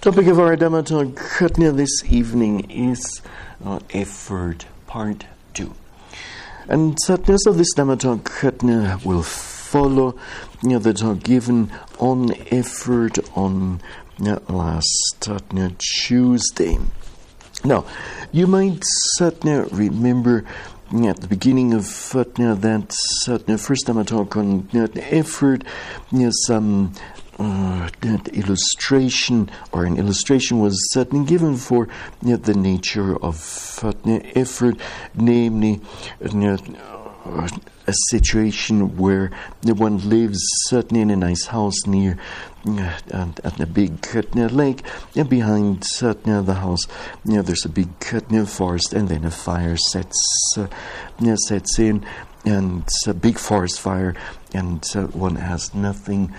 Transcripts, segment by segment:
Topic of our Dhammatalk Khatna this evening is uh, effort part two. And sadness of this Dhammatalk Khatna will follow you know, that are given on effort on uh, last uh, Tuesday. Now, you might Satna remember at the beginning of Satna that Satna first time I talk on effort, you some uh, illustration or an illustration was certainly given for the nature of uh, effort, namely uh, a situation where the one lives certainly in a nice house near uh, at a big uh, lake, and behind uh, the house, you know, there's a big uh, forest, and then a fire sets uh, sets in, and a big forest fire, and uh, one has nothing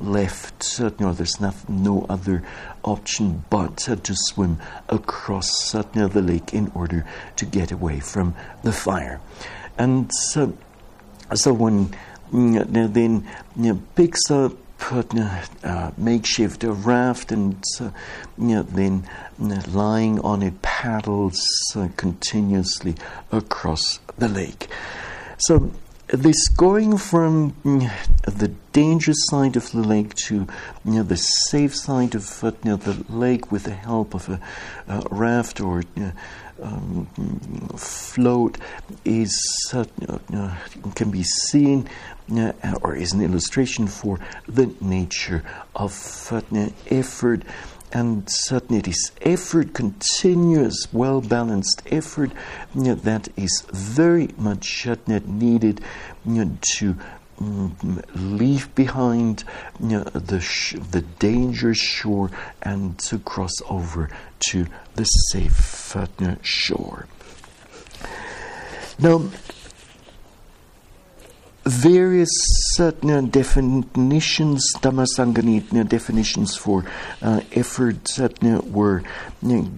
left. Uh, no, there's no, other option but to swim across uh, the lake in order to get away from the fire. And so, so one then you know, picks up uh, makeshift raft and uh, you know, then lying on it paddles uh, continuously across the lake. So this going from mm, the dangerous side of the lake to you know, the safe side of you know, the lake with the help of a, a raft or uh, um, float is uh, uh, can be seen uh, or is an illustration for the nature of uh, effort. And certainly it is effort, continuous, well balanced effort know, that is very much needed you know, to leave behind you know, the, sh- the dangerous shore and to cross over to the safe uh, shore. Now, various certain uh, definitions, Dhammasanganit uh, definitions for uh, effort certain uh, were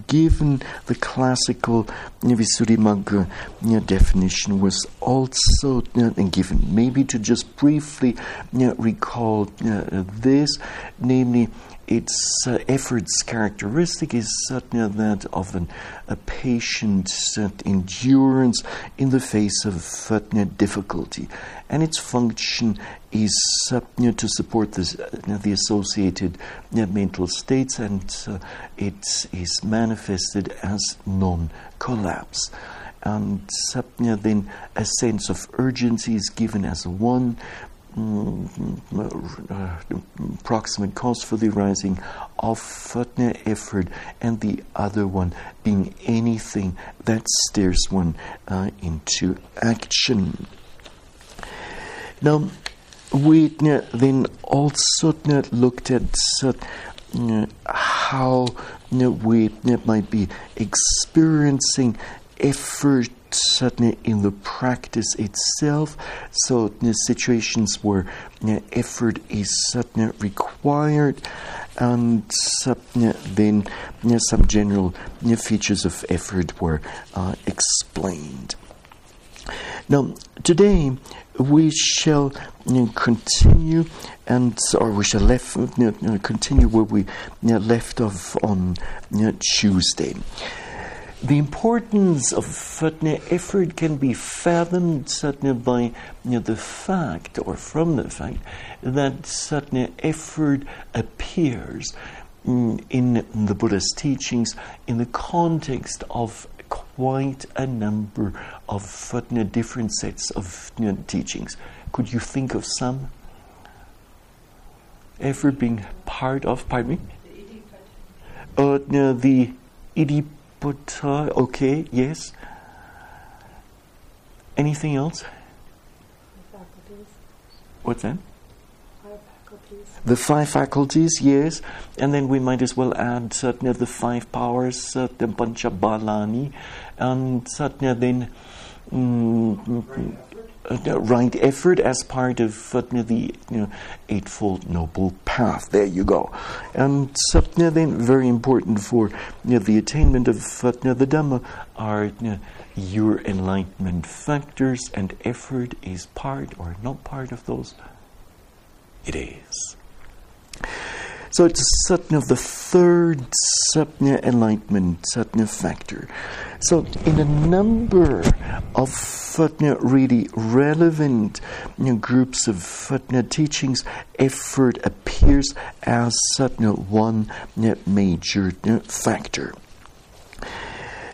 given. The classical Visuddhimagga definition was also given. Maybe to just briefly recall this, namely its uh, effort's characteristic is certainly that of an, a patient uh, endurance in the face of uh, difficulty. And its function is uh, to support this, uh, the associated uh, mental states, and it is manifested as non collapse. And then a sense of urgency is given as one, Mm, mm, mm, uh, proximate cause for the arising of fatna effort, and the other one being anything that steers one uh, into action. Now, we then also uh, looked at uh, how uh, we might be experiencing effort certainly in the practice itself. So, situations where effort is certainly required, and then some general features of effort were uh, explained. Now, today we shall continue and or we shall left, continue where we left off on Tuesday. The importance of fatna effort can be fathomed satna by you know, the fact or from the fact that satna effort appears mm, in the Buddha's teachings in the context of quite a number of fatna different sets of you know, teachings. Could you think of some? Effort being part of, pardon me? Uh, no, the Idi but uh, okay, yes. Anything else? Faculties. What's that? The five faculties, yes, and then we might as well add certainly the five powers, uh, the pancha balani, and certainly then mm, uh, right effort as part of uh, the you know, Eightfold Noble Path. There you go. And Sapna then very important for you know, the attainment of the Dhamma are you know, your enlightenment factors, and effort is part or not part of those. It is. So it's satna, the third satna enlightenment, satna factor. So in a number of satna really relevant you know, groups of satna teachings, effort appears as satna one you know, major you know, factor.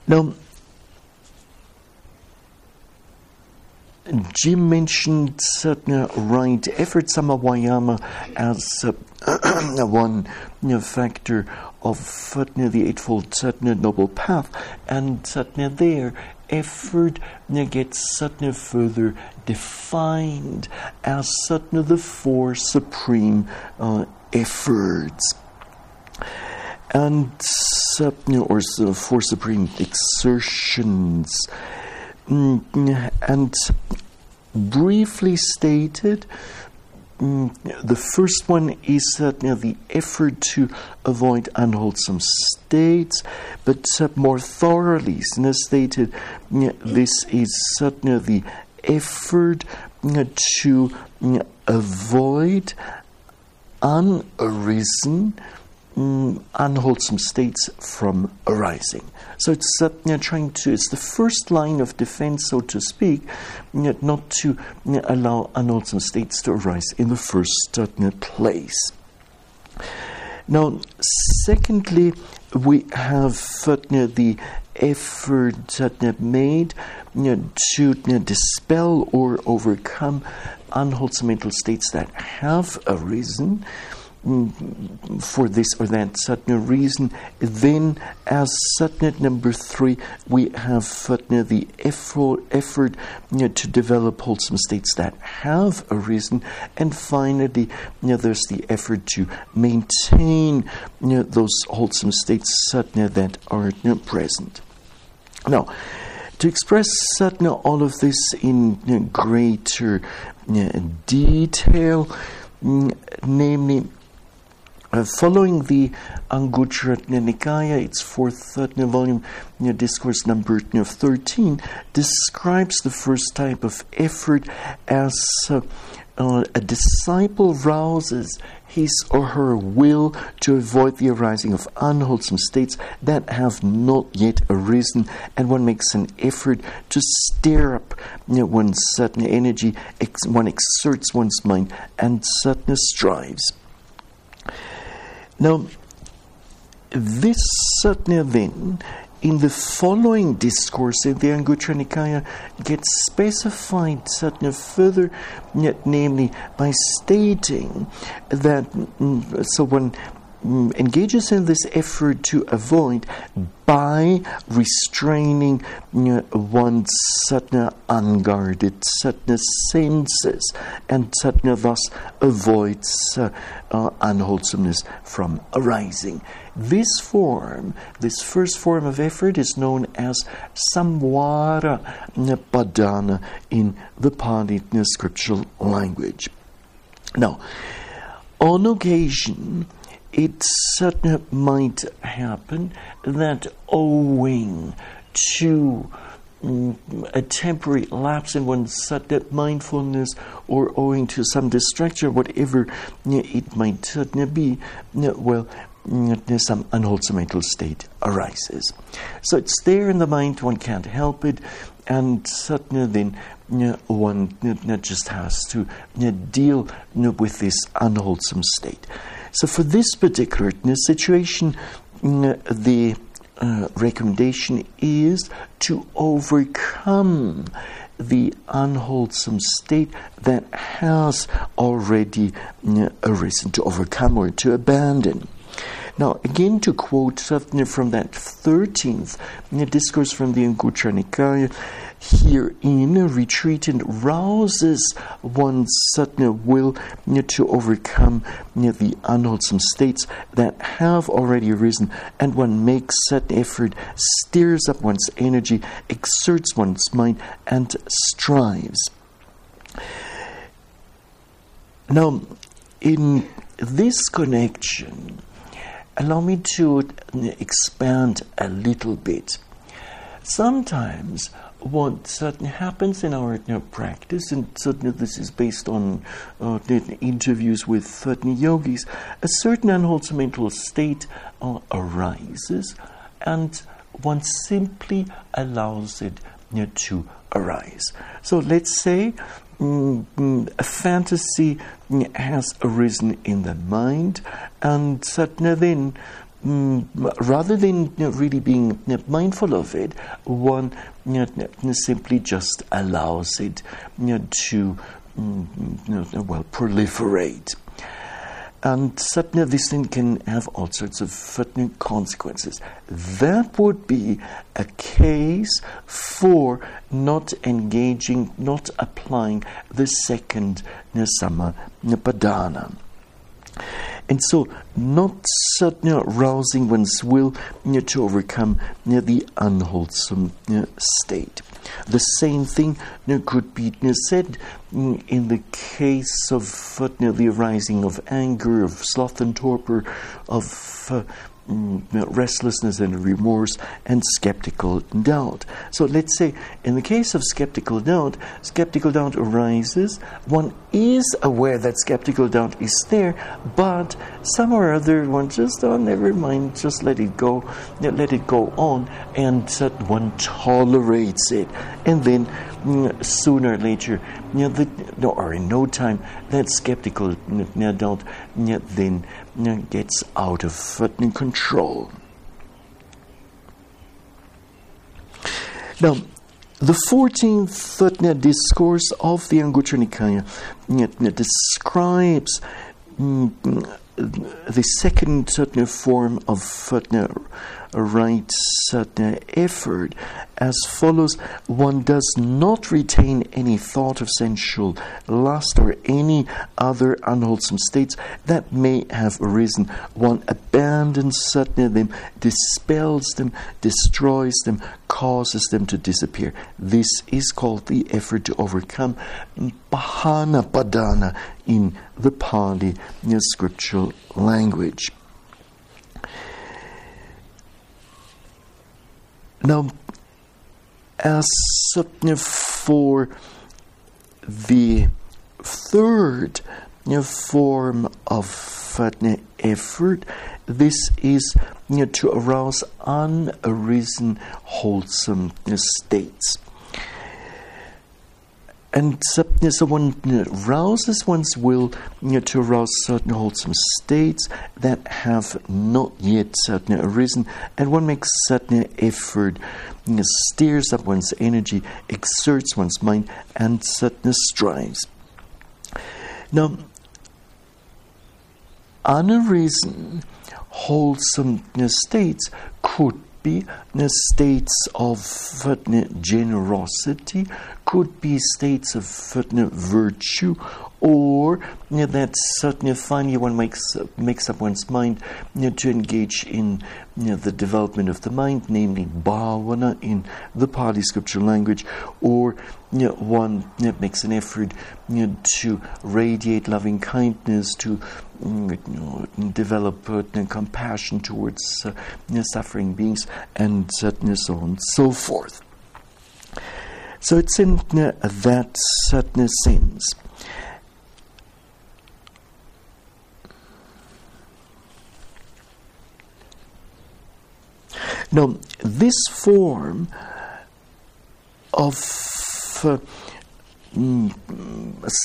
Now, Jim mentioned satna right effort samavayama as uh, one factor of Satna, the Eightfold Satna Noble Path, and Satna there, effort gets Satna further defined as Satna, the four supreme uh, efforts. And Satna, or the four supreme exertions. Mm, and briefly stated, Mm, the first one is that the effort to avoid unwholesome states, but uh, more thoroughly stated, this is certainly the effort to avoid unarisen mm, unwholesome states from arising. So it's uh, you know, trying to, it's the first line of defense, so to speak, you know, not to you know, allow unwholesome states to arise in the first uh, place. Now, secondly, we have uh, the effort made to dispel or overcome unwholesome mental states that have arisen. For this or that satna reason. Then, as satna number three, we have satna the effort, effort you know, to develop wholesome states that have arisen, and finally, you know, there's the effort to maintain you know, those wholesome states satna that are present. Now. To express satna, all of this in greater detail, mm, namely uh, following the Anguttara Nikaya, its fourth uh, volume, discourse number you know, 13, describes the first type of effort as uh, uh, a disciple rouses his or her will to avoid the arising of unwholesome states that have not yet arisen, and one makes an effort to stir up you know, one's certain energy, ex- one exerts one's mind, and certainly strives. Now, this certainly then, in the following discourse in the Anguttara Nikaya, gets specified certainly further, namely by stating that mm, so one engages in this effort to avoid by restraining you know, one's satna unguarded satna senses, and satna thus avoids uh, uh, unwholesomeness from arising. This form, this first form of effort, is known as samvara padhana in the Pali scriptural language. Now, on occasion, it certainly might happen that owing to mm, a temporary lapse in one's mindfulness or owing to some distraction, whatever it might be, well, some unwholesome mental state arises. So it's there in the mind, one can't help it, and suddenly then one just has to deal with this unwholesome state. So, for this particular situation, mm, the uh, recommendation is to overcome the unwholesome state that has already uh, arisen, to overcome or to abandon. Now, again, to quote from that 13th uh, discourse from the Anguttara Nikaya, herein retreatant rouses one's sudden will to overcome the unwholesome states that have already arisen, and one makes that effort, stirs up one's energy, exerts one's mind, and strives. Now, in this connection, allow me to expand a little bit. Sometimes what certainly happens in our you know, practice, and certainly this is based on uh, interviews with certain yogis, a certain unwholesome mental state uh, arises, and one simply allows it you know, to arise. So let's say mm, mm, a fantasy has arisen in the mind, and certainly then Mm, rather than you know, really being you know, mindful of it, one you know, simply just allows it to mm, well proliferate. And certainly this thing can have all sorts of consequences. That would be a case for not engaging, not applying the second Samma Padhana. And so, not suddenly uh, rousing one's will uh, to overcome uh, the unwholesome state. The same thing could be said mm, in the case of the arising of anger, of sloth and torpor, of uh, restlessness and remorse and skeptical doubt. So let's say in the case of skeptical doubt, skeptical doubt arises. One is aware that skeptical doubt is there, but somewhere or other one just oh never mind, just let it go, let it go on, and one tolerates it, and then mm, sooner or later, or in no time, that skeptical doubt then gets out of control. Now, the 14th discourse of the Anguttara Nikaya describes mm, the second form of right satna effort as follows one does not retain any thought of sensual lust or any other unwholesome states that may have arisen. One abandons certainly them, dispels them, destroys them, causes them to disappear. This is called the effort to overcome Pahana Padhana in the Pali uh, scriptural language. Now, as for the third form of effort, this is to arouse unarisen wholesome states. And so one rouses one's will to arouse certain wholesome states that have not yet certainly arisen, and one makes certain effort, steers up one's energy, exerts one's mind, and certain strives. Now, unarisen wholesome states could be states of generosity, could be states of virtue, or that certainly finally one makes makes up one's mind to engage in the development of the mind, namely bhavana in the Pali scripture language, or one makes an effort to radiate loving kindness, to develop uh, compassion towards uh, suffering beings, and so on and so forth. So it's in that certain sense. Now, this form of uh, mm,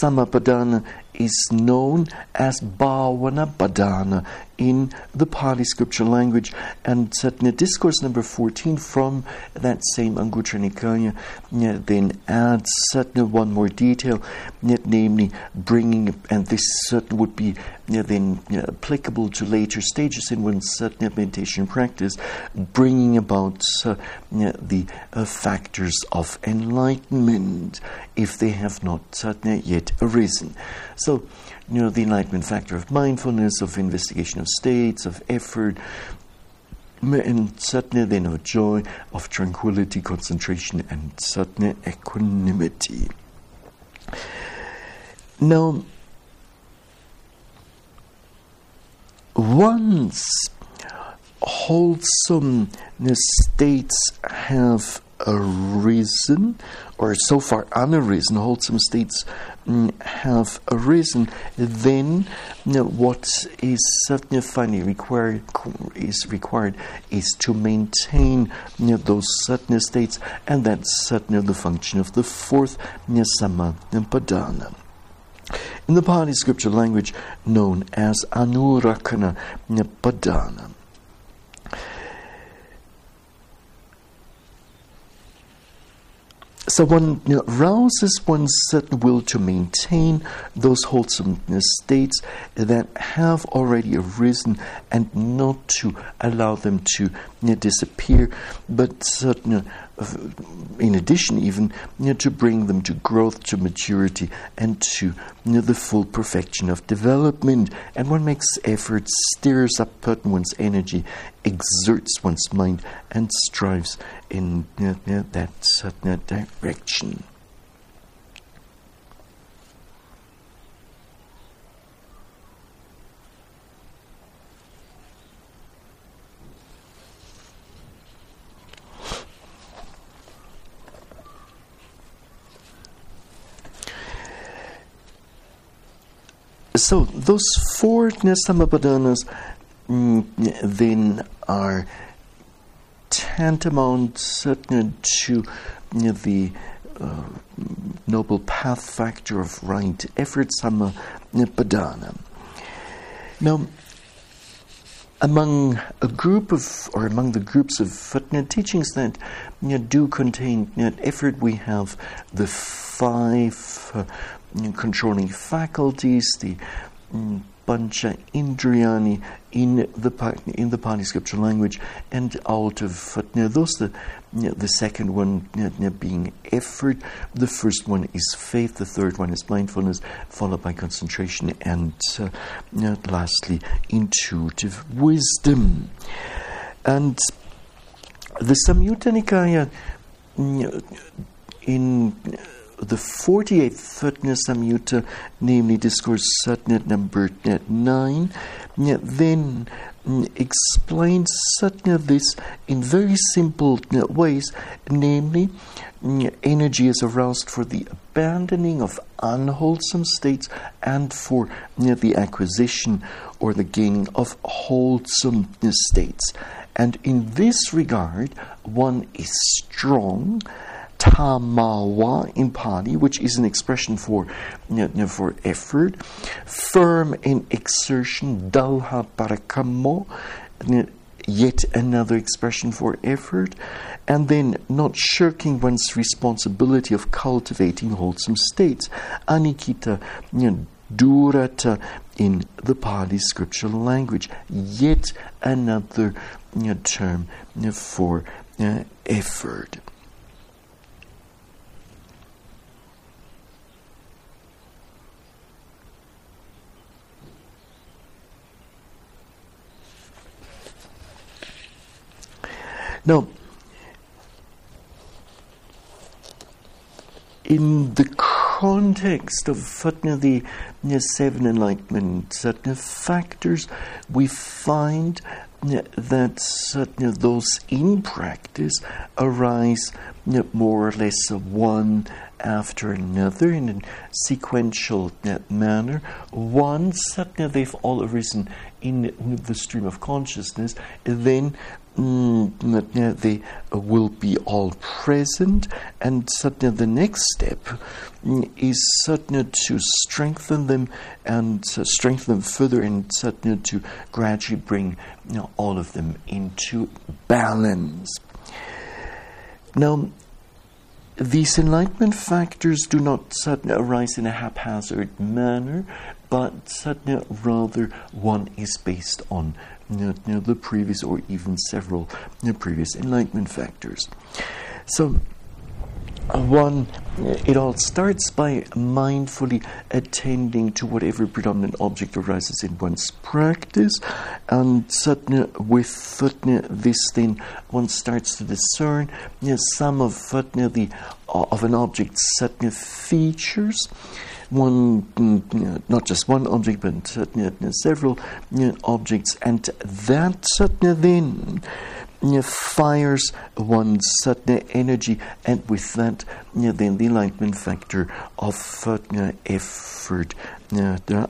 Sammappadhana is known as Bhavana Padhana in the Pali scripture language. And Satna Discourse number 14 from that same Anguttara Nikaya then adds Satna one more detail, namely bringing, and this certain would be then applicable to later stages in one's Satna meditation practice, bringing about uh, the uh, factors of enlightenment if they have not Satna yet arisen. So, you know, the enlightenment factor of mindfulness, of investigation of states, of effort, and satna, then of joy, of tranquility, concentration, and satna, equanimity. Now, once wholesomeness states have arisen, or so far unarisen, wholesome states mm, have arisen, then you know, what is certainly required is required is to maintain you know, those certain states, and that's certainly the function of the fourth Sammappadhana. In the Pali scripture language known as Anurakkhana Padhana. So one you know, rouses one's certain will to maintain those wholesomeness states that have already arisen and not to allow them to you know, disappear, but certain in addition, even you know, to bring them to growth, to maturity, and to you know, the full perfection of development. And one makes efforts, stirs up one's energy, exerts one's mind, and strives in you know, that certain uh, direction. So those four Sammappadhanas mm, then are tantamount to you know, the uh, noble path factor of right effort Sammappadhana. Now, among a group of, or among the groups of Fatna teachings that you know, do contain you know, effort, we have the five uh, controlling faculties, the um, Pancha Indriyani in the in the Pali scripture language, and out of uh, those the the second one being effort, the first one is faith, the third one is mindfulness, followed by concentration, and uh, lastly intuitive wisdom. And the Samyutta Nikaya in the 48th Thutna Samyutta, namely Discourse Satnat number eh, 9, eh, then mm, explains Satna this in very simple eh, ways, namely, mm, energy is aroused for the abandoning of unwholesome states and for the acquisition or the gaining of wholesome states. And in this regard, one is strong thamava in Pali, which is an expression for, you know, for effort, firm in exertion, dalha parakkamo, yet another expression for effort, and then not shirking one's responsibility of cultivating wholesome states, anikita, you know, durata in the Pali scriptural language, yet another you know, term for uh, effort. Now, in the context of the seven enlightenment Satna factors, we find uh, that Satna, those in practice arise uh, more or less one after another in a sequential uh, manner. One Satna, they've all arisen in the stream of consciousness, then mm, they will be all present, and certainly the next step mm, is certainly to strengthen them and uh, strengthen them further, and certainly to gradually bring you know, all of them into balance. Now, these enlightenment factors do not suddenly arise in a haphazard manner, but suddenly rather one is based on you know, the previous or even several you know, previous enlightenment factors. So, one, it all starts by mindfully attending to whatever predominant object arises in one's practice, and suddenly with satna, this then one starts to discern some of satna, the of an object's satna features. One, mm, not just one object, but several objects, and that satna then fires one certain energy, and with that, then the enlightenment factor of uh, effort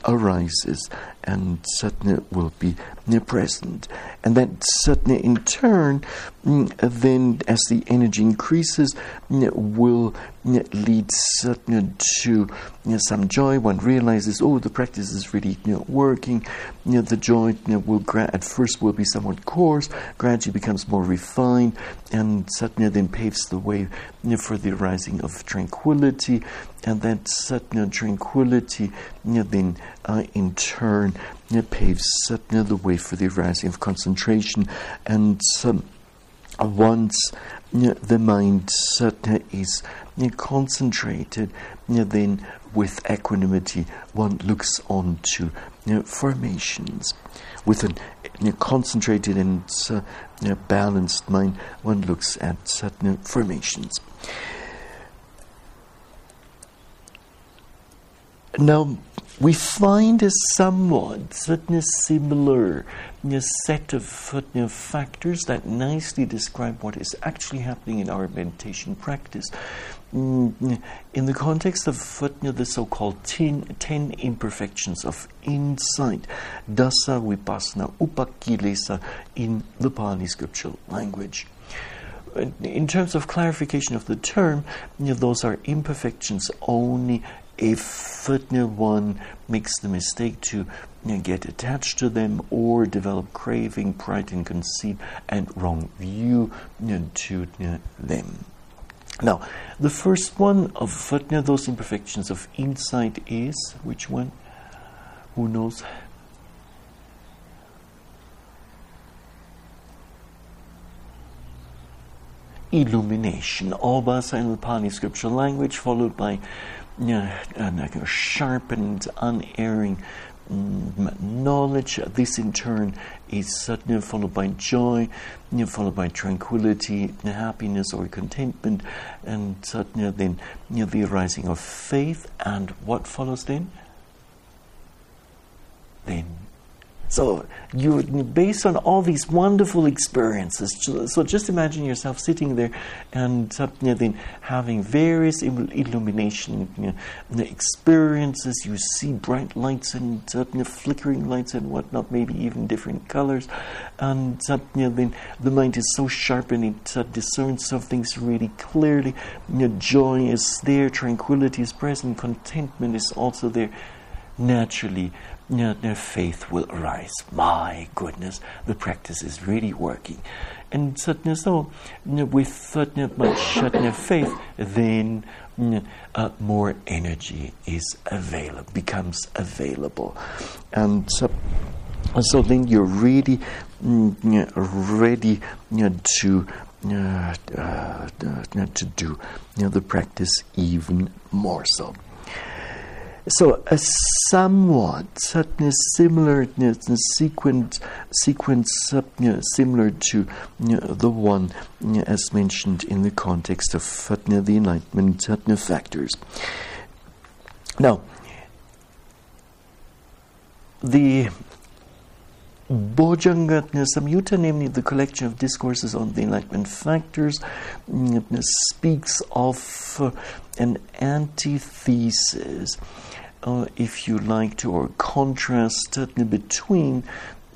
arises and satna will be near present. And that satna in turn, mm, then as the energy increases, mm, will mm, lead satna to mm, some joy. One realizes, oh, the practice is really working. The joy will gra- at first will be somewhat coarse, gradually becomes more refined, and satna then paves the way for the arising of tranquility, and that satna tranquility then uh, in turn it paves satna the way for the arising of concentration, and um, once the mind satna is concentrated, then with equanimity one looks on to formations. With a concentrated and uh, balanced mind, one looks at certain formations. Now, we find a somewhat certain similar set of factors that nicely describe what is actually happening in our meditation practice. Mm, in the context of the so called ten, imperfections of insight, dasa vipassana upakilesa in the Pali scriptural language in terms of clarification of the term, those are imperfections only if one makes the mistake to you know, get attached to them or develop craving, pride, and conceit, and wrong view you know, to them. Now, the first one of those imperfections of insight is which one? Who knows? Illumination. Obhasa in the Pali scriptural language, followed by sharpened, unerring mm, knowledge. This in turn is suddenly followed by joy, followed by tranquility, happiness, or contentment, and suddenly then the arising of faith. And what follows then? Then so you based on all these wonderful experiences. So just imagine yourself sitting there and uh, having various illumination experiences. You see bright lights and uh, flickering lights and whatnot, maybe even different colors. And uh, then the mind is so sharp and it discerns some things really clearly. joy is there, tranquility is present, contentment is also there naturally you know, their faith will arise. My goodness, the practice is really working. And certainly so, you know, with certain much faith, then you know, uh, more energy is available, becomes available. And so, so then you're really you know, ready you know, to uh, uh, to do you know, the practice even more so. So a somewhat certainly similar sequence, sequence similar to the one as mentioned in the context of the Enlightenment factors. Now, the Bojjhanga Samyutta, namely the collection of discourses on the Enlightenment factors, speaks of an antithesis uh, if you like to, or contrast between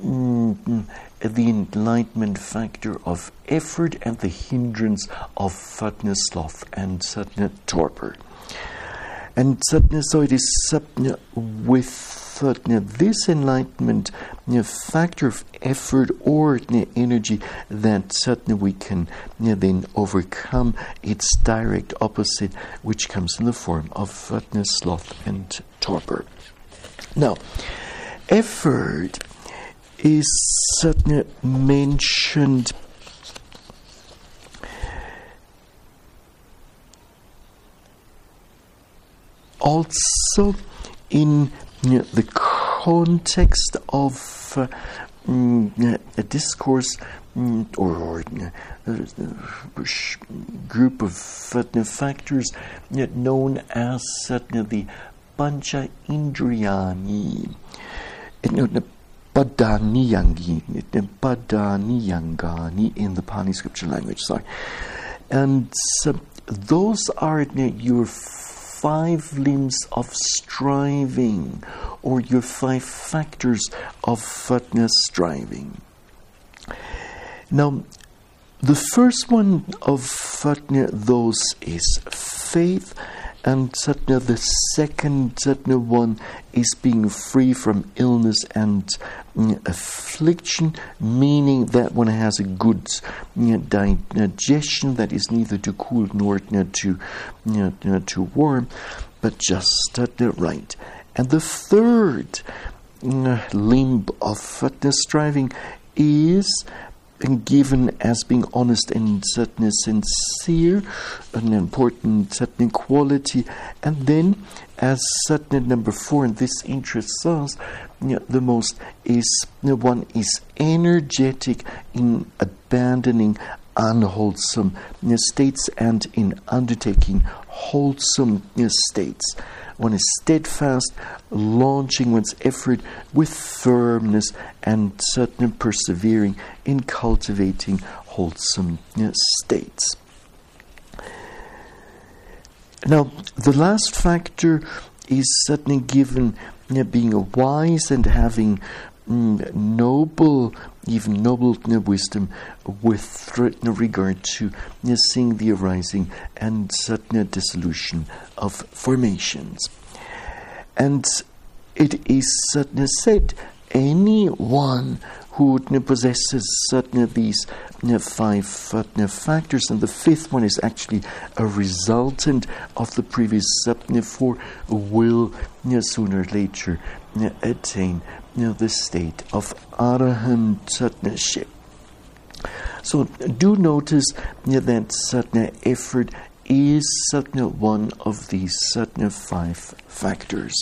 mm, the enlightenment factor of effort and the hindrance of fatna, sloth, and satna, torpor. And satna, so it is satna with this enlightenment factor of effort or energy that certainly we can then overcome its direct opposite, which comes in the form of fatness sloth, and torpor. Now, effort is certainly mentioned also in you know, the context of uh, a discourse mm, or, or uh, group of uh, factors known as the pancha indriyani. Padhaniyangani in the Pali scripture language, sorry. And uh, those are your five limbs of striving, or your five factors of fitness striving. Now, the first one of Fatna, those is faith, and Satna, the second Satna one is being free from illness and mm, affliction, meaning that one has a good mm, digestion that is neither too cool nor too, too warm, but just right. And the third mm, limb of fitness striving is and given as being honest and certainly sincere, an important certain quality, and then as certain number four, and this interests us you know, the most is you know, one is energetic in abandoning unwholesome you know, states and in undertaking wholesome states. One is steadfast, launching one's effort with firmness and certain persevering in cultivating wholesome states. Now, the last factor is certainly given you know, being wise and having mm, noble, even noble wisdom with regard to seeing the arising and certain dissolution of formations. And it is certainly said anyone who possesses certain these five factors, and the fifth one is actually a resultant of the previous four, will sooner or later attain the state of arahant arahantship. So do notice that satna effort is satna one of these satna five factors.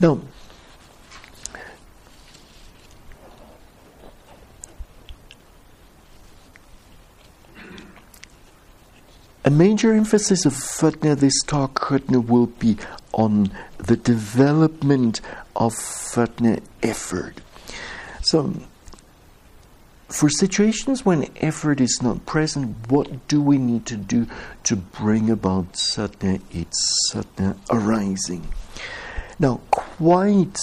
Now, A major emphasis of Fatna this talk Fatna will be on the development of Fatna effort. So, for situations when effort is not present, what do we need to do to bring about Satna, its Satna arising? Now, quite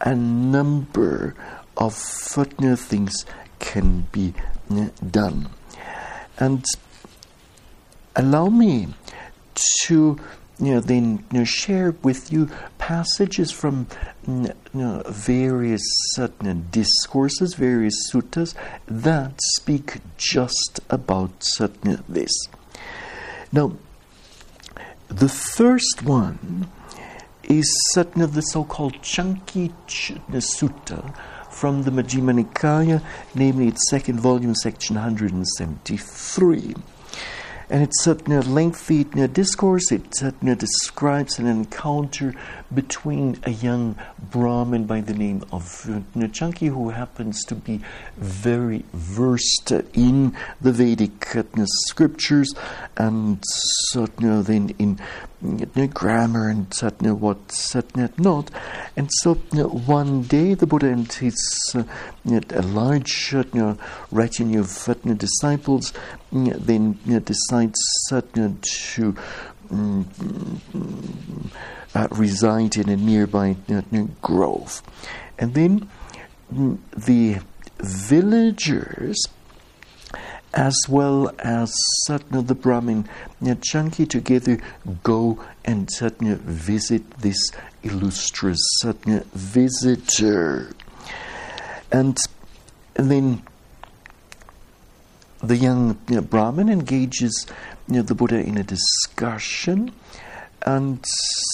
a number of Fatna things can be eh, done. And allow me to you know, then you know, share with you passages from you know, various certain discourses, various suttas that speak just about certain this. Now, the first one is certain of the so-called Chanki Sutta from the Majjhima Nikaya, namely its second volume, section 173. And it's a lengthy discourse. It describes an encounter between a young Brahmin by the name of Chanki, who happens to be very versed in the Vedic uh, scriptures and uh, certainly then in grammar and satna what satna not. And so one day the Buddha and his uh, a large retinue of disciples then decides satna to um, uh, reside in a nearby grove. And then mm, the villagers as well as Satna the Brahmin Chanki together go and Satna visit this illustrious Satna visitor. And, then the young you know, Brahmin engages you know, the Buddha in a discussion, and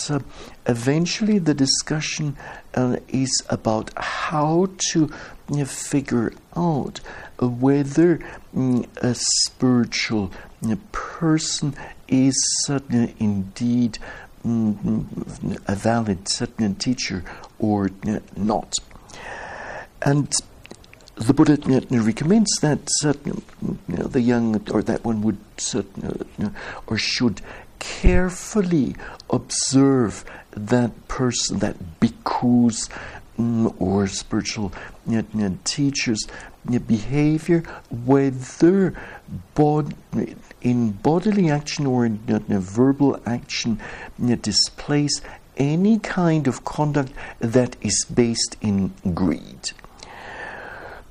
uh, eventually the discussion uh, is about how to you know, figure out whether mm, a spiritual person is certainly indeed mm, a valid certain teacher or not. And the Buddha recommends that the young or that one would certain, or should carefully observe that person, that bhikkhus mm, or spiritual teachers' behavior, whether bod- in bodily action or in verbal action, displays any kind of conduct that is based in greed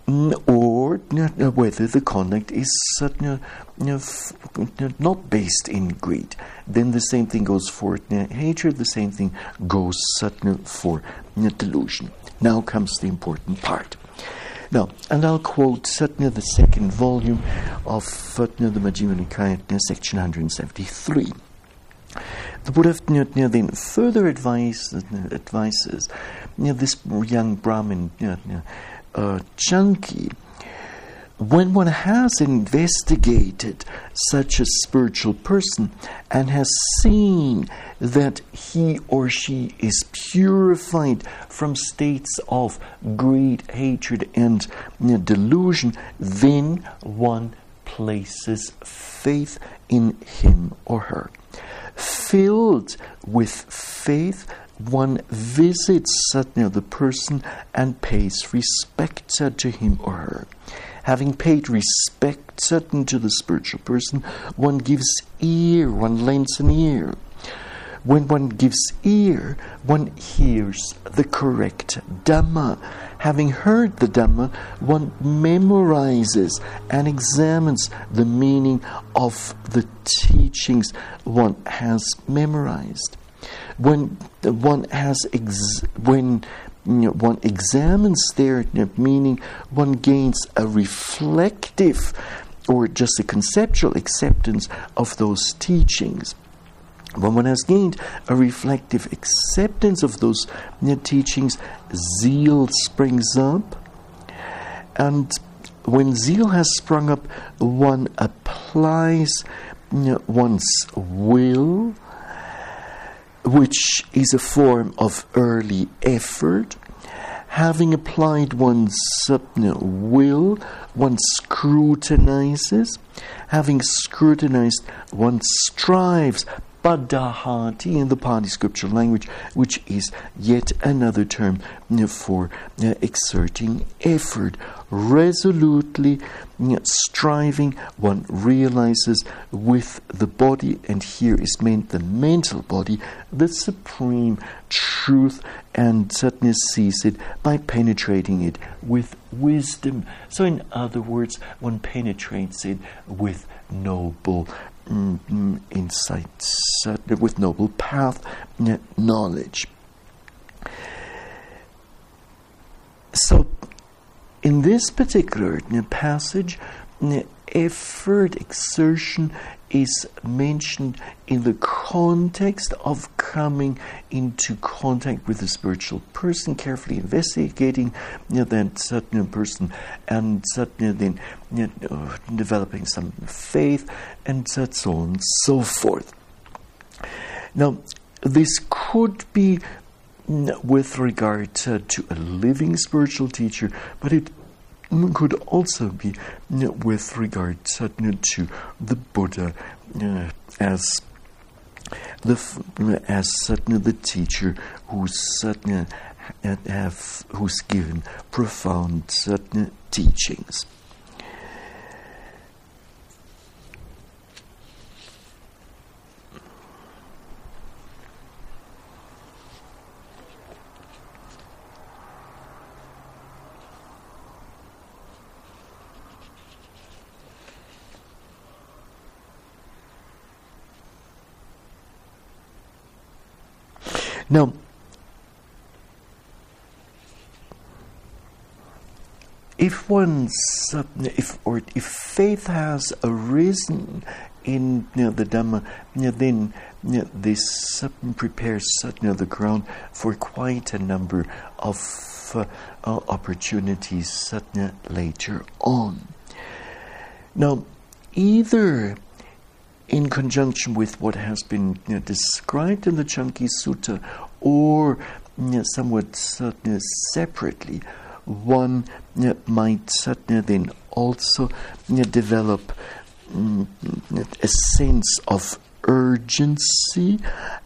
mm, or whether the conduct is not based in greed. Then the same thing goes for hatred, the same thing goes for delusion. Now comes the important part. Now, and I'll quote Satna, the second volume of Satna, the Majjhima Nikaya, section 173. The Buddha then further advises, this young Brahmin, uh, when one has investigated such a spiritual person and has seen that he or she is purified from states of greed, hatred, and delusion, then one places faith in him or her. Filled with faith, one visits Satya, the person, and pays respect to him or her. Having paid respect certain to the spiritual person, one gives ear, one lends an ear. When one gives ear, one hears the correct Dhamma. Having heard the Dhamma, one memorizes and examines the meaning of the teachings one has memorized when one has ex- when you know, one examines their meaning, one gains a reflective or just a conceptual acceptance of those teachings. When one has gained a reflective acceptance of those you know, teachings, zeal springs up. And when zeal has sprung up, one applies you know, one's will which is a form of early effort. Having applied one's will, one scrutinizes. Having scrutinized, one strives Padahati in the Pali scripture language, which is yet another term for exerting effort. Resolutely striving, one realizes with the body, and here is meant the mental body, the supreme truth, and certainly sees it by penetrating it with wisdom. So, in other words, one penetrates it with noble mm, insights, uh, with noble path knowledge. So, in this particular passage, effort, exertion is mentioned in the context of coming into contact with a spiritual person, carefully investigating you know, that certain person, and certainly then you know, developing some faith, and so on and so forth. Now, this could be mm, with regard to, to a living spiritual teacher, but it could also be with regard to the Buddha uh, as the as certainly the teacher who's have who's given profound certain teachings. Now, if one's if or if faith has arisen in you know, the Dhamma, you know, then you know, this prepares the ground for quite a number of uh, uh, opportunities later on. Now, either in conjunction with what has been you know, described in the Chanki Sutta or you know, somewhat separately, one you know, might then also develop mm, a sense of urgency,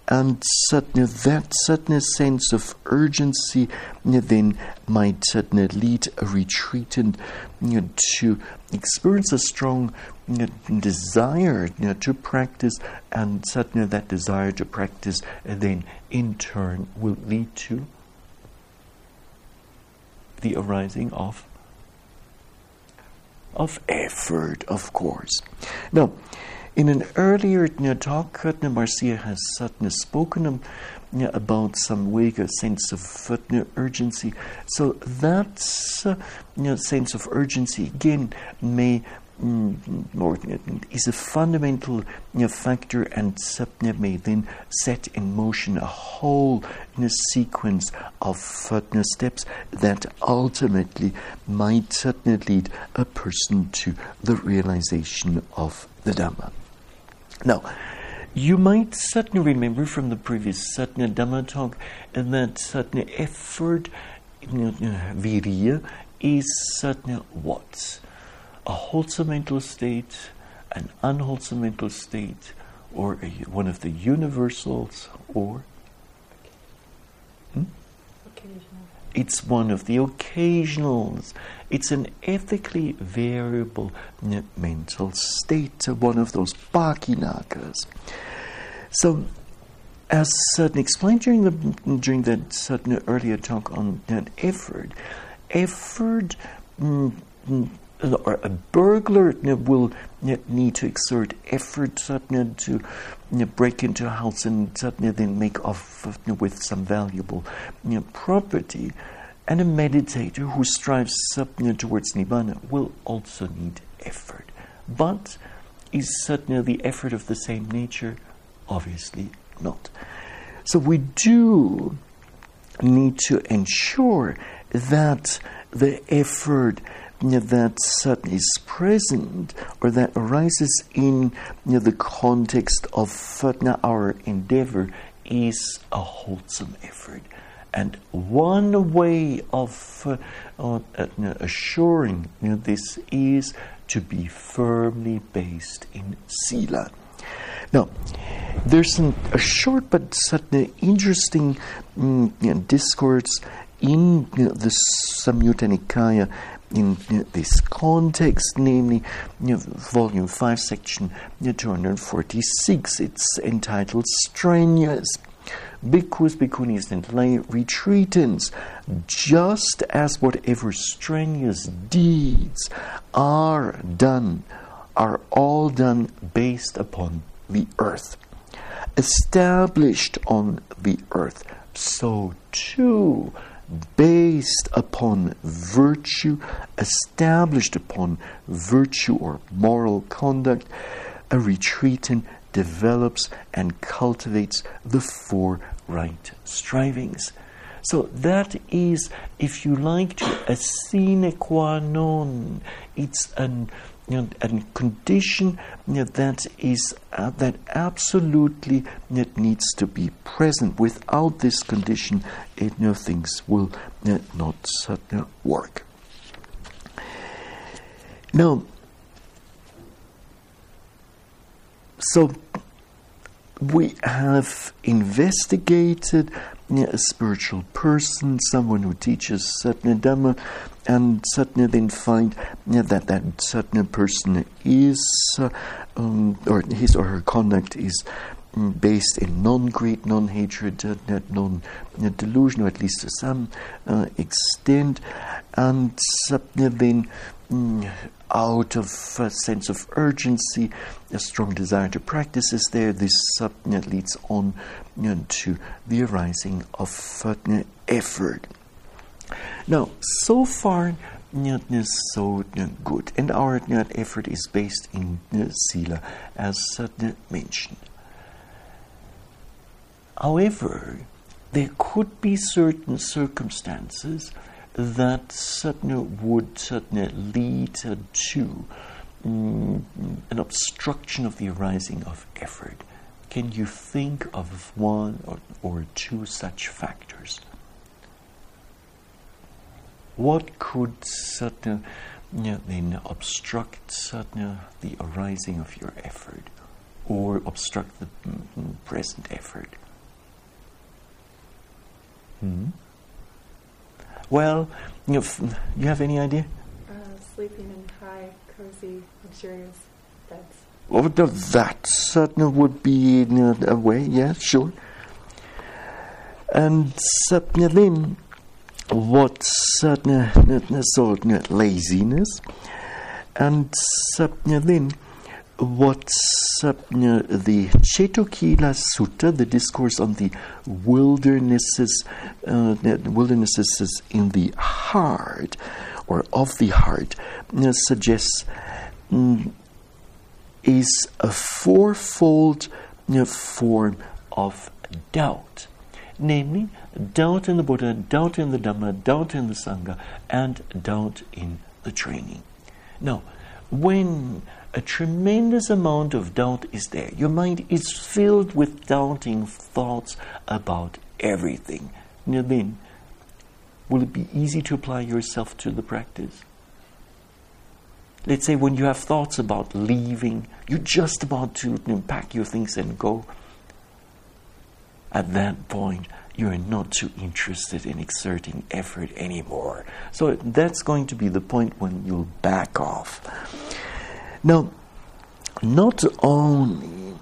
and certainly that certain sense of urgency then might certainly lead a retreatant to experience a strong desire to practice, and certainly that desire to practice uh, then in turn will lead to the arising of of effort, of course. Now, in an earlier talk, Kurtner Marcia has spoken about some a sense of urgency. So that uh, sense of urgency again may mm, is a fundamental factor and may then set in motion a whole sequence of steps that ultimately might certainly lead a person to the realization of the Dhamma. Now, you might certainly remember from the previous Satna Dhamma talk that Satna effort, know, uh, virya, is Satna what? A wholesome mental state, an unwholesome mental state, or a, one of the universals, or? It's one of the occasionals. It's an ethically variable mental state, one of those pakinnakas. So, as Sutton explained during the during that Sutton earlier talk on that effort, effort mm, mm, a burglar will need to exert effort to break into a house and then make off with some valuable property. And a meditator who strives towards Nibbana will also need effort. But is certainly the effort of the same nature? Obviously not. So we do need to ensure that the effort that certainly is present or that arises in you know, the context of our endeavor is a wholesome effort. And one way of uh, uh, assuring you know, this is to be firmly based in Sila. Now, there's an, a short but certainly interesting mm, you know, discourse in you know, the Samyutta Nikaya in this context, namely volume 5, section 246. It's entitled Strenuous. Bhikkhus, bhikkhunis, and lay retreatants, just as whatever strenuous deeds are done, are all done based upon the earth, established on the earth, so too based upon virtue, established upon virtue or moral conduct, a retreatant develops and cultivates the four right strivings. So that is, if you like, to a sine qua non. It's an you know, condition you know, that is uh, that absolutely it needs to be present. Without this condition, it, you know, things will not work. Now, so we have investigated a spiritual person, someone who teaches Satna Dhamma, and Satna then find that that Satna person is, uh, um, or his or her conduct is based in non-hatred, uh, non-delusion, or at least to some uh, extent, and then mm, out of a sense of urgency, a strong desire to practice is there. This uh, leads on know, to the arising of uh, effort. Now, so far, is so good, and our effort is based in Sila, as uh, mentioned. However, there could be certain circumstances that certainly would certainly lead to um, an obstruction of the arising of effort. Can you think of one or, or two such factors? What could certainly then obstruct certainly the arising of your effort? or obstruct the mm, present effort? Hmm? Well, you, know, you have any idea? Uh, sleeping in high, cozy, luxurious beds. Well, that certainly would be a way, yeah, sure. And then what certainly sort of laziness and then what the Cetokila Sutta, the discourse on the wildernesses, uh, wildernesses in the heart or of the heart, uh, suggests um, is a fourfold uh, form of doubt namely doubt in the Buddha, doubt in the Dhamma, doubt in the Sangha, and doubt in the training. Now, when a tremendous amount of doubt is there, your mind is filled with doubting thoughts about everything. then, will it be easy to apply yourself to the practice? Let's say when you have thoughts about leaving, you're just about to pack your things and go at that point, you're not too interested in exerting effort anymore. So that's going to be the point when you'll back off. Now, not only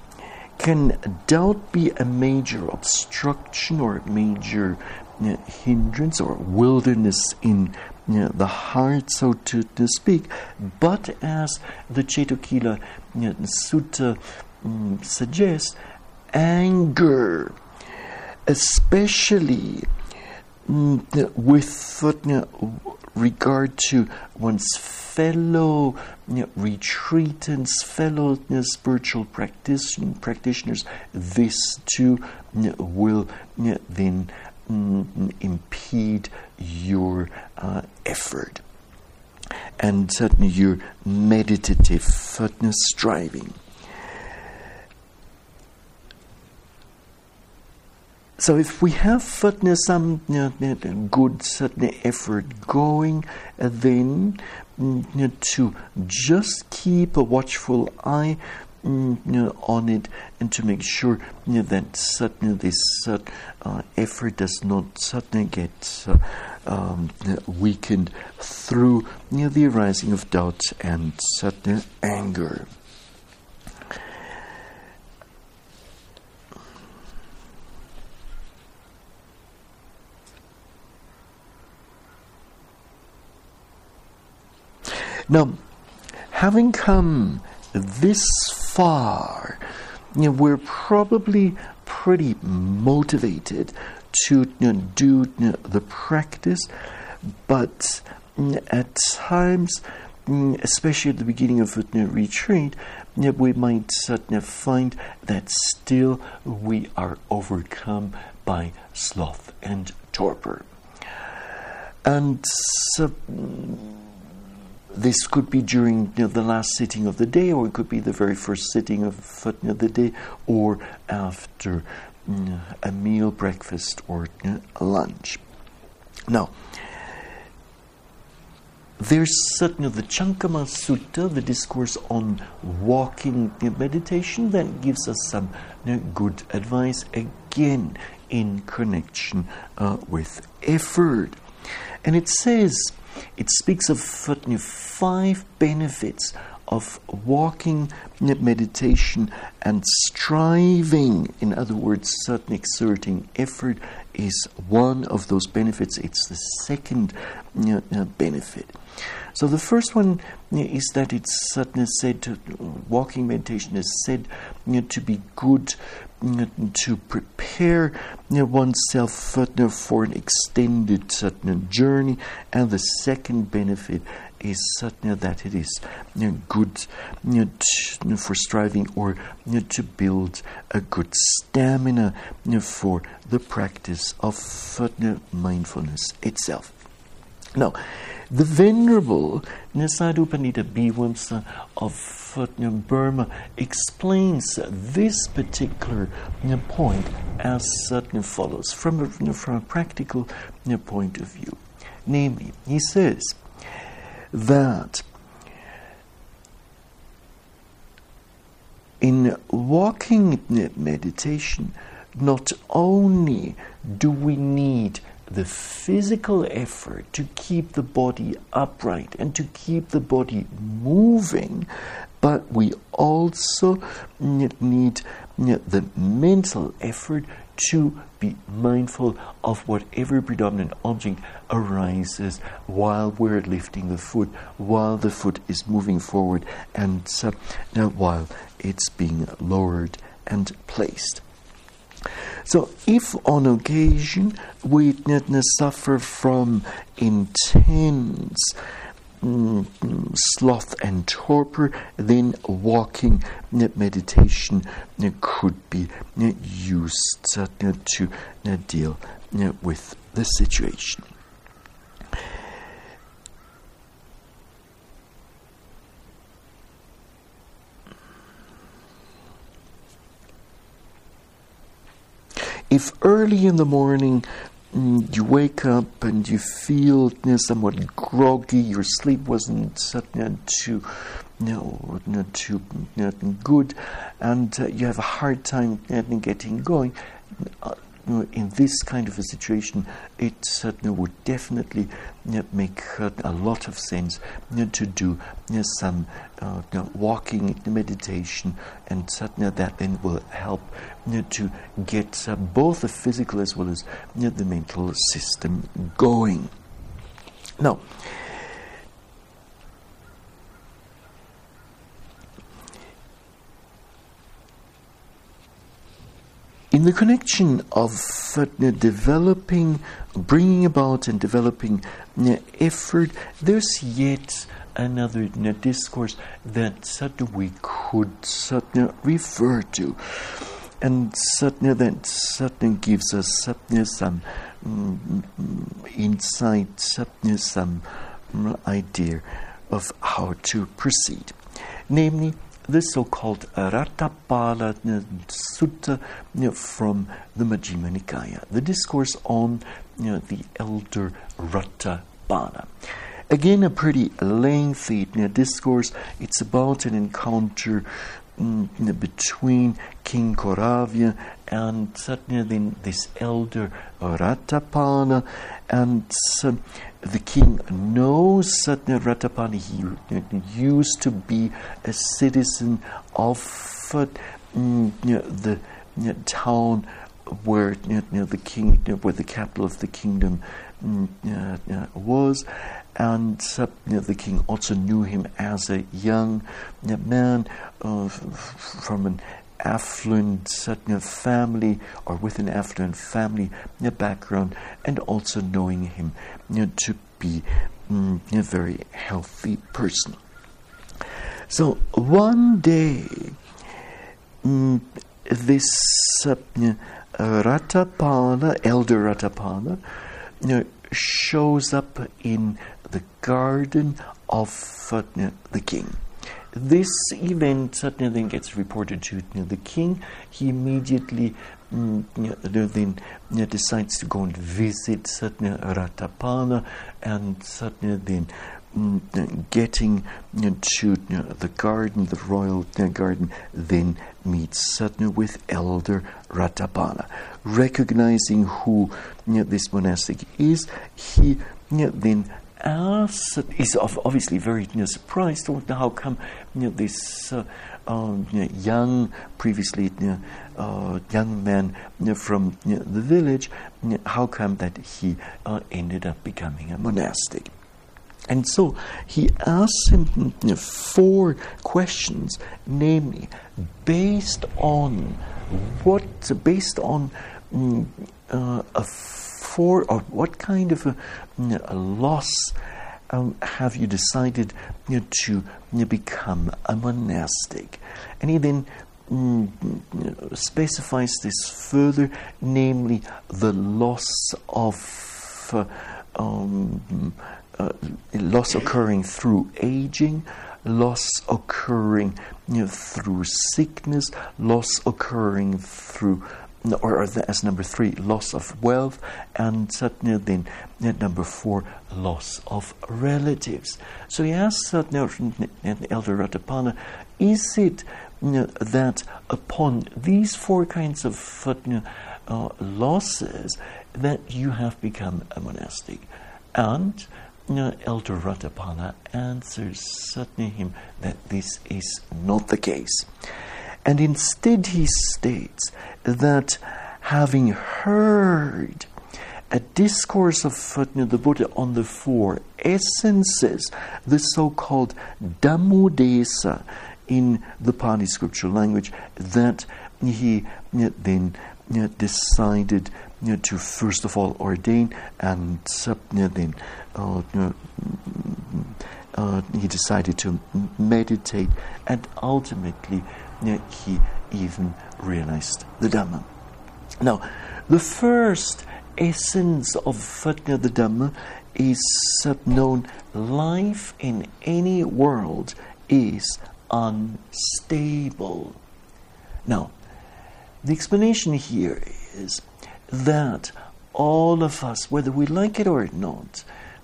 can doubt be a major obstruction or a major know, hindrance or wilderness in know, the heart, so to, to speak, but as the Cetokila you know, Sutta um, suggests, anger especially mm, with regard to one's fellow you know, retreatants, fellow you know, spiritual practitioners, this too you know, will then mm, impede your uh, effort and certainly your meditative striving. So if we have some good certain effort going, uh, then mm, to just keep a watchful eye mm, on it and to make sure that certainly this uh, effort does not suddenly get uh, um, weakened through the arising of doubt and certain anger. Now, having come this far, you know, we're probably pretty motivated to you know, do you know, the practice, but at times, especially at the beginning of a retreat, we might certainly find that still we are overcome by sloth and torpor. And so, this could be during you know, the last sitting of the day, or it could be the very first sitting of you know, the day, or after you know, a meal, breakfast, or lunch. Now, there's certainly the Cankama Sutta, the discourse on walking meditation, that gives us some good advice again in connection uh, with effort. And it says, it speaks of five benefits of walking meditation and striving, in other words, certain exerting effort is one of those benefits. It's the second uh, benefit. So the first one is that it's said to walking meditation is said to be good to prepare oneself for an extended journey, and the second benefit is certainly that it is good for striving or to build a good stamina for the practice of mindfulness itself. Now, the Venerable Pandita Bhivamsa of Burma explains this particular uh, point as follows from a, from a practical uh, point of view. Namely, he says that in walking uh, meditation, not only do we need the physical effort to keep the body upright and to keep the body moving, but we also need the mental effort to be mindful of whatever predominant object arises while we're lifting the foot, while the foot is moving forward, and uh, while it's being lowered and placed. So, if on occasion we suffer from intense mm, sloth and torpor, then walking mm, meditation mm, could be mm, used to deal with the situation. If early in the morning mm, you wake up and you feel you know, somewhat groggy, your sleep wasn't too, you know, not too not good, and uh, you have a hard time getting going. Uh, in this kind of a situation, it certainly would definitely make a lot of sense to do some uh, walking meditation, and certainly that then will help to get uh, both the physical as well as the mental system going. Now, in the connection of developing, bringing about, and developing effort, there's yet another discourse that we could refer to. And that gives us some um, insight, certainly some um, idea of how to proceed. Namely, the so-called Ratthapala Sutta you know, from the Majjhima Nikaya, the discourse on you know, the elder Ratthapala. Again, a pretty lengthy you know, discourse. It's about an encounter mm, between King Koravya and then this elder Ratthapala, and uh, the king knows Satya Ratthapala. He used to be a citizen of uh, the town where the king, where the capital of the kingdom mm, was, and uh, the king also knew him as a young man uh, from an affluent family or with an affluent family background, and also knowing him you know, to be mm, a very healthy person. So one day, mm, this uh, Ratthapala, elder Ratthapala, you know, shows up in the garden of uh, the king. This event then gets reported to the king. He immediately mm, then decides to go and visit Satya Ratthapala and Satya then mm, getting to the garden, the royal garden, then meets Satya with elder Ratthapala. Recognizing who this monastic is, he then else is obviously very surprised. How come you know, this uh, um, you know, young, previously you know, uh, young man from the village, how come that he uh, ended up becoming a monastic? And so he asks him four questions, namely, based on what, based on uh, a for, or what kind of a, a loss um, have you decided you know, to you become a monastic? And he then mm, specifies this further, namely the loss of uh, um, uh, loss occurring through aging, loss occurring you know, through sickness, loss occurring through or, as number three, loss of wealth, and certainly then number four, loss of relatives. So he asks Satna Elder Ratthapala, is it that upon these four kinds of know, uh, losses, that you have become a monastic. And Elder Ratthapala answers him that this is not the case. And instead, he states that having heard a discourse of the Buddha on the four essences, the so called Dhammuddesa in the Pali scriptural language, that he uh, then uh, decided uh, to first of all ordain and then uh, uh, he decided to meditate and ultimately he even realized the Dhamma. Now, the first essence of Fatna the Dhamma is known life in any world is unstable. Now, the explanation here is that all of us, whether we like it or not,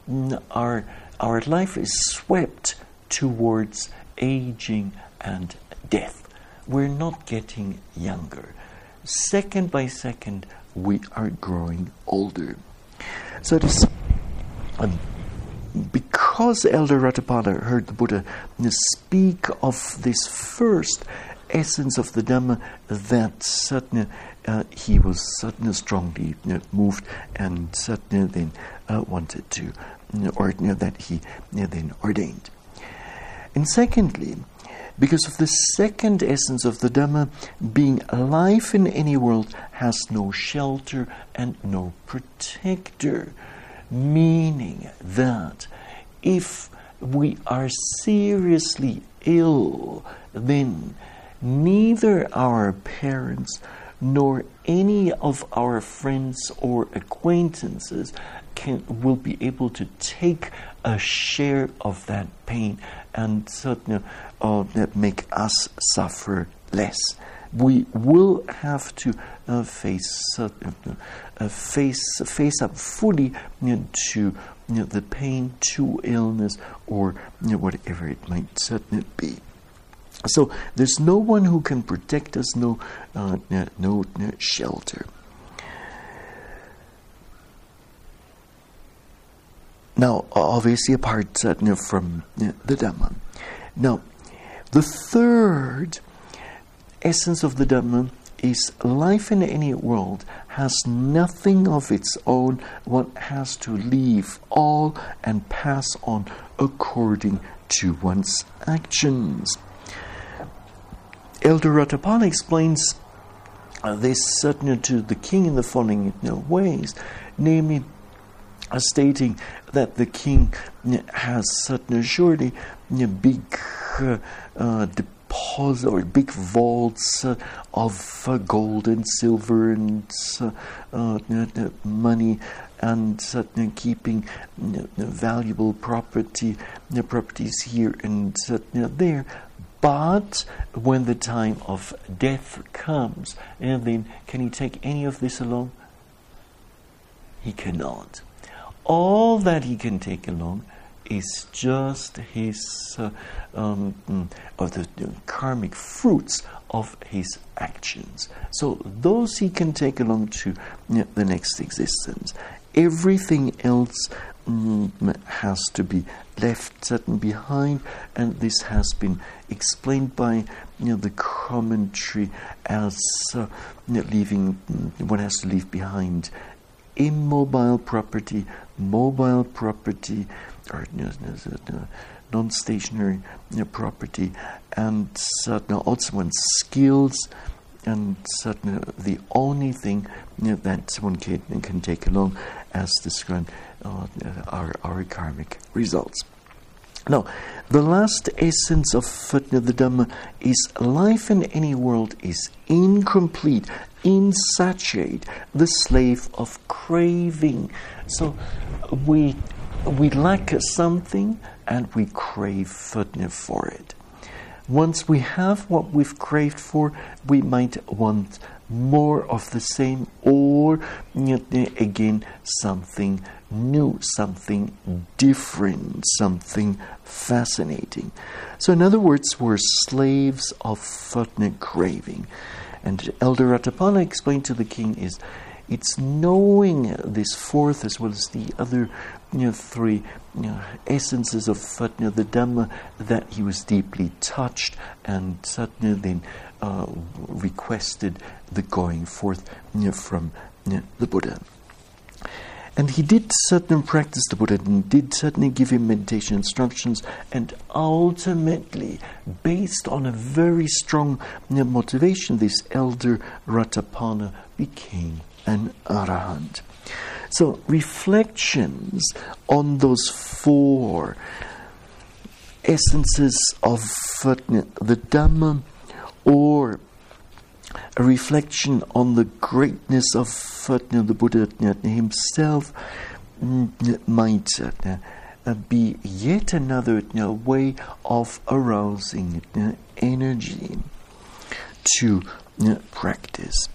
mm, our, our life is swept towards aging and death. We're not getting younger. Second by second, we are growing older. So it is um, because Elder Ratthapala heard the Buddha speak of this first essence of the Dhamma that Satna, uh, he was suddenly strongly uh, moved and suddenly then uh, wanted to, or that he then ordained. And secondly, because of the second essence of the Dhamma, being life in any world has no shelter and no protector, meaning that if we are seriously ill, then neither our parents nor any of our friends or acquaintances can will be able to take a share of that pain. And certainly uh, make us suffer less. We will have to uh, face uh, uh face face up fully you know, to you know, the pain, to illness, or you know, whatever it might certainly be. So there's no one who can protect us, no, uh, no, no shelter. Now, obviously, apart uh, from uh, the Dhamma. Now, the third essence of the Dhamma is life in any world has nothing of its own. One has to leave all and pass on according to one's actions. Elder Ratthapala explains this certainly to the king in the following ways, namely, stating that the king uh, has certain surely uh, big uh, uh, or big vaults uh, of uh, gold and silver and uh, uh money and certain keeping valuable property properties here and there but when the time of death comes, and then can he take any of this along? He cannot all that he can take along is just his uh, um, mm, of the, the karmic fruits of his actions. So those he can take along to you know, the next existence. Everything else mm, has to be left certain behind, and this has been explained by you know, the commentary as uh, leaving mm, one has to leave behind immobile property, mobile property, or non stationary property, and certain also one's skills, and certain the only thing that someone can, can take along as described uh, are, are karmic results. Now, the last essence of the Dhamma is life in any world is incomplete, insatiate, the slave of craving. So we we lack something and we crave for it. Once we have what we've craved for, we might want more of the same, or again something new, something different, something fascinating. So, in other words, we're slaves of Futna craving. And Elder Ratthapala explained to the king is it's knowing this fourth as well as the other you know, three you know, essences of Fatna, the Dhamma, that he was deeply touched, and Satna then uh, requested the going forth you know, from the Buddha. And he did certainly practice the Buddha and did certainly give him meditation instructions, and ultimately, based on a very strong motivation, this elder Ratthapala became an arahant. So, reflections on those four essences of the Dhamma, or a reflection on the greatness of the Buddha himself, might uh, uh, be yet another way of arousing uh, energy to uh, practice.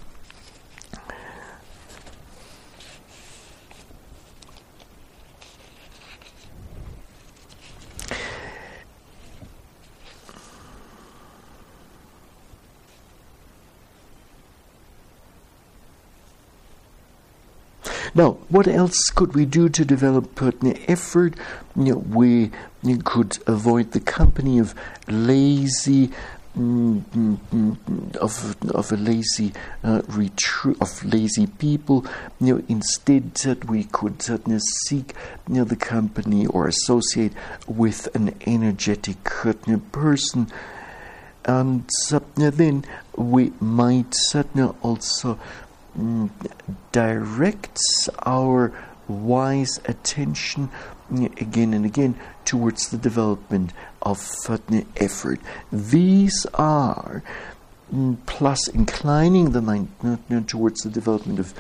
Now, what else could we do to develop partner effort? You know, we could avoid the company of lazy mm, mm, mm, of of a lazy uh, retru- of lazy people. You know, instead that we could seek you know, the company or associate with an energetic person, and uh, then we might certainly also directs our wise attention mm, again and again towards the development of effort. These are mm, plus inclining the mind towards the development of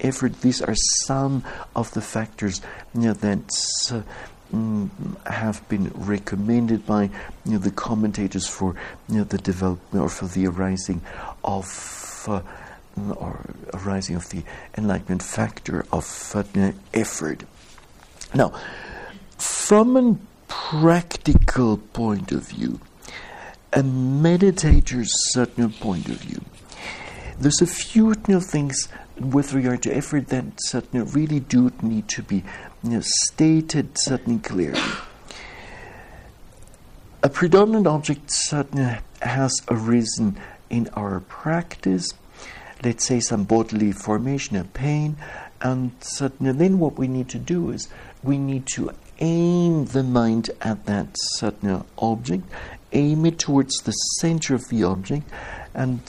effort. These are some of the factors that uh, have been recommended by the commentators for the development or for the arising of or arising of the enlightenment factor of effort. Now, from a practical point of view, a meditator's certain point of view, there's a few things with regard to effort that certainly really do need to be you know, stated certainly clearly. A predominant object certainly has arisen in our practice let's say, some bodily formation and pain. And certainly, then what we need to do is we need to aim the mind at that certain object, aim it towards the center of the object, and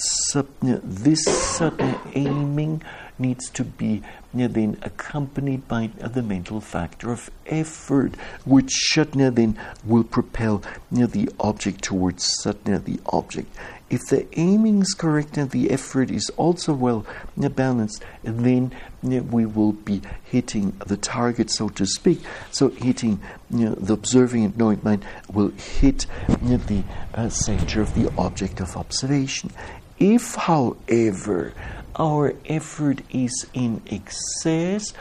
this certain aiming needs to be then accompanied by the mental factor of effort, which then will propel the object towards the object. If the aiming is correct and the effort is also well balanced, then we will be hitting the target, so to speak. So, hitting the observing and knowing mind will hit you the uh, center of the object of observation. If, however, our effort is in excess,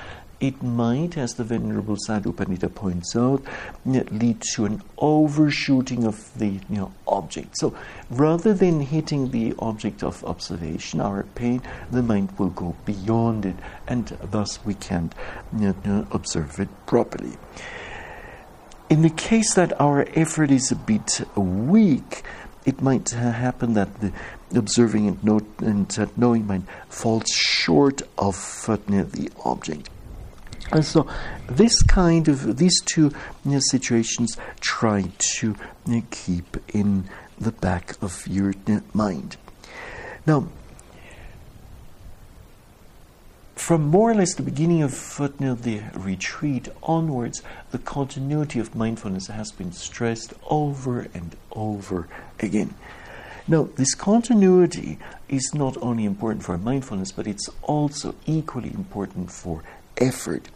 it might, as the Venerable Sadhu Pandita points out, lead to an overshooting of the you know, object. So rather than hitting the object of observation, our pain, the mind will go beyond it, and thus we can't you know, observe it properly. In the case that our effort is a bit weak, it might uh, happen that the observing and, and knowing mind falls short of uh, the object. And so, this kind of these two know, situations, try to know, keep in the back of your you mind. Now, from more or less the beginning of footnote the retreat onwards, the continuity of mindfulness has been stressed over and over again. Now, this continuity is not only important for mindfulness, but it's also equally important for effort.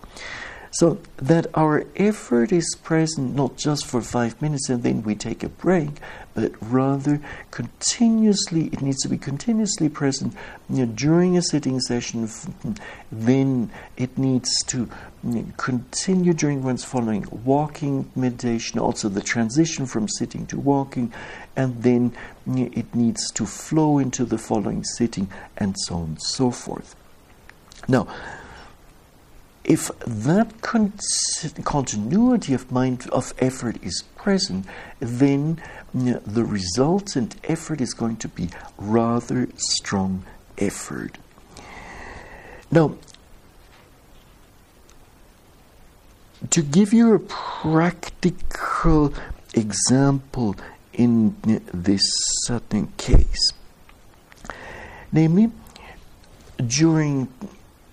So that our effort is present not just for five minutes and then we take a break, but rather continuously, it needs to be continuously present you know, during a sitting session. Then it needs to continue during one's following walking meditation, also the transition from sitting to walking, and then it needs to flow into the following sitting, and so on and so forth. Now, if that con- continuity of mind of effort is present, then uh, the resultant effort is going to be rather strong effort. Now, to give you a practical example in uh, this certain case, namely, during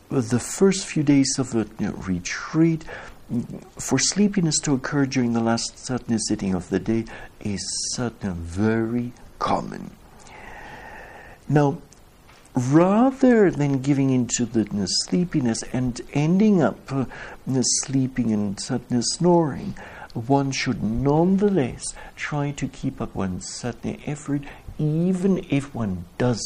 the first few days of know, retreat, for sleepiness to occur during the last certain sitting of the day is certain very common. Now, rather than giving into the sleepiness and ending up uh, sleeping and certain snoring, one should nonetheless try to keep up one's certain effort even if one does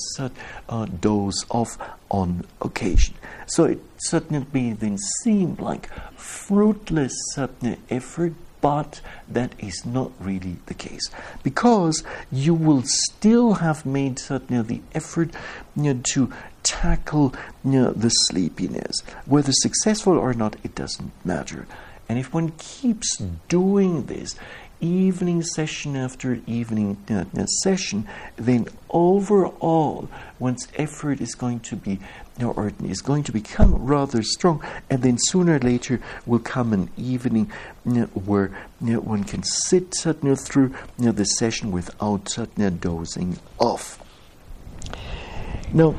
uh, doze off on occasion. So it certainly then seem like fruitless certain effort, but that is not really the case because you will still have made certainly the effort you know, to tackle you know, the sleepiness. Whether successful or not, it doesn't matter. And if one keeps doing this, evening session after evening uh, uh, session, then overall one's effort is going to be or is going to become rather strong, and then sooner or later will come an evening uh, where uh, one can sit uh, through the session without dozing off. Now,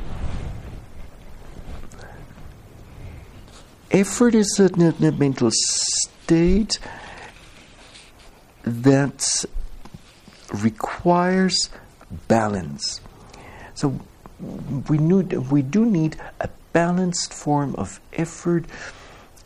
effort is a mental state that requires balance. So we need, we do need a balanced form of effort,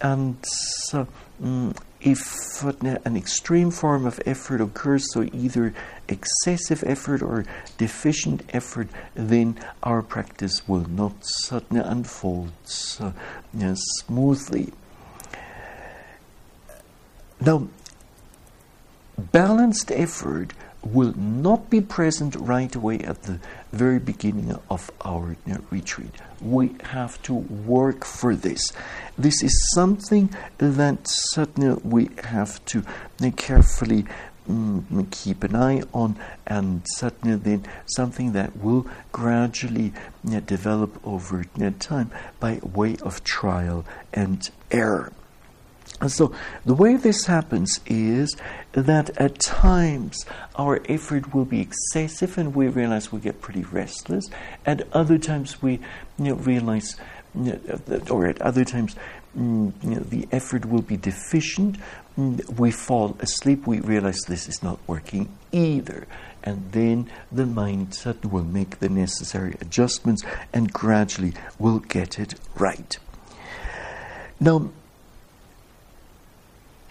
and so, um, if an extreme form of effort occurs, so either excessive effort or deficient effort, then our practice will not suddenly unfold smoothly. Now, balanced effort will not be present right away at the very beginning of our retreat. We have to work for this. This is something that certainly we have to carefully um, keep an eye on, and certainly then something that will gradually develop over time by way of trial and error. And so the way this happens is that at times our effort will be excessive and we realize we get pretty restless. At other times we you know, realize, you know, or at other times mm, you know, the effort will be deficient. Mm, we fall asleep. We realize this is not working either. And then the mindset will make the necessary adjustments and gradually will get it right. Now,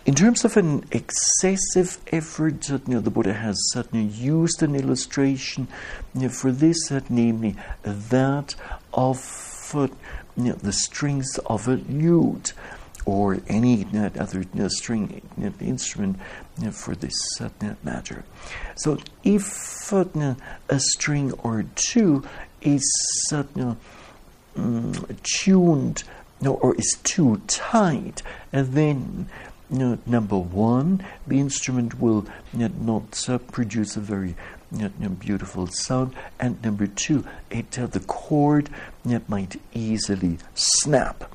in terms of an excessive effort, you know, the Buddha has certainly used an illustration you know, for this, uh, namely that of uh, you know, the strings of a lute or any uh, other string instrument for this matter. So, if a string or two is um, tuned or is too tight, then number one, the instrument will you know, not uh, produce a very you know, beautiful sound, and number two, it, uh, the cord might easily snap.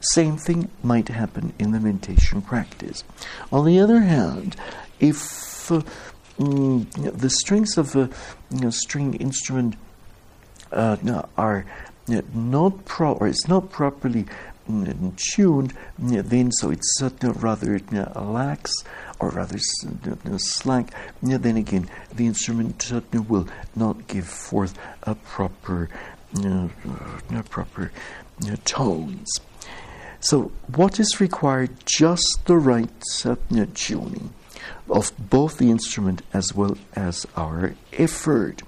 Same thing might happen in the meditation practice. On the other hand, if uh, mm, the strings of a string instrument uh, are not pro or it's not properly Mm, tuned, then so it's rather lax or rather slack, then again the instrument will not give forth a proper, proper tones. So, what is required? Just the right uh, satna tuning of both the instrument as well as our effort.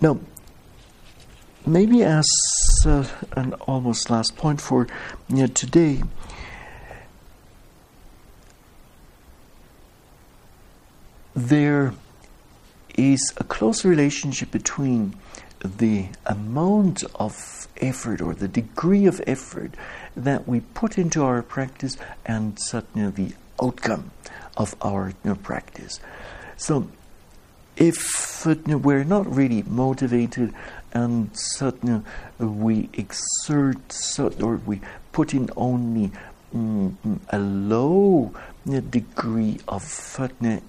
Now, maybe as uh, an almost last point for you know, today, there is a close relationship between the amount of effort or the degree of effort that we put into our practice and certainly the outcome of our you know, practice. So, if we're not really motivated and certainly we exert or we put in only mm, a low degree of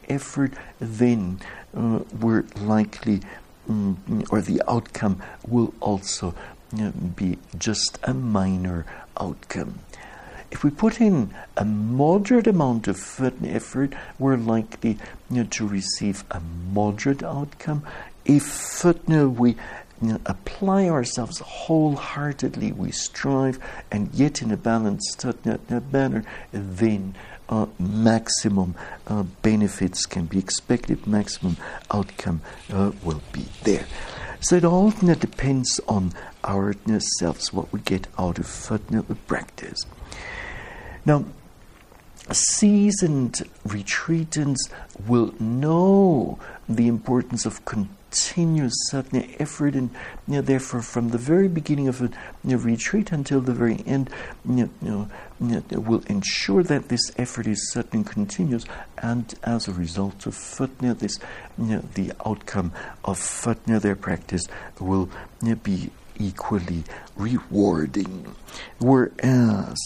effort, then uh, we're likely, mm, or the outcome will also be just a minor outcome. If we put in a moderate amount of effort, we're likely to receive a moderate outcome. If we apply ourselves wholeheartedly, we strive, and yet in a balanced manner, then uh, maximum uh, benefits can be expected, maximum outcome uh, will be there. So it all depends on our you know, selves, what we get out of practice. Now, seasoned retreatants will know the importance of continuous sadhana effort, and you know, therefore, from the very beginning of a you know, retreat until the very end, you know, will ensure that this effort is sadhana continuous, and as a result of sadhana, this the outcome of sadhana, their practice, will be equally rewarding. Whereas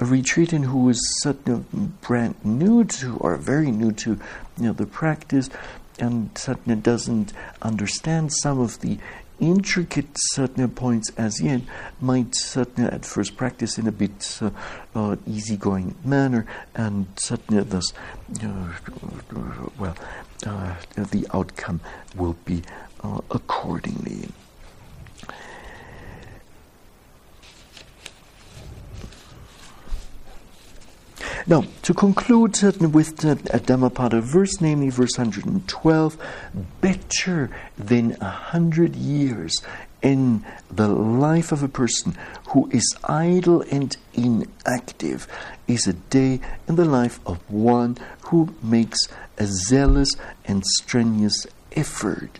a retreatant who is suddenly brand new to or very new to you know the practice and suddenly doesn't understand some of the intricate certain points as yet might certainly at first practice in a bit uh, uh, easygoing manner and certainly thus uh, well uh, the outcome will be uh, accordingly. Now, to conclude uh, with uh, the Dhammapada verse, namely verse 112, better than a hundred years in the life of a person who is idle and inactive is a day in the life of one who makes a zealous and strenuous effort.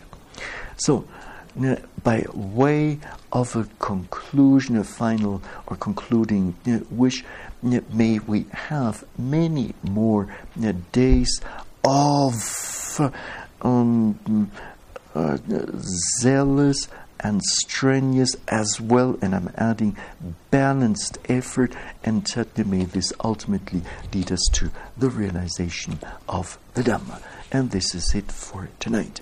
So, by way of a conclusion, a final or concluding uh, wish, may we have many more days of um, uh, zealous and strenuous as well, and I'm adding balanced effort, and certainly may this ultimately lead us to the realization of the Dhamma. And this is it for tonight.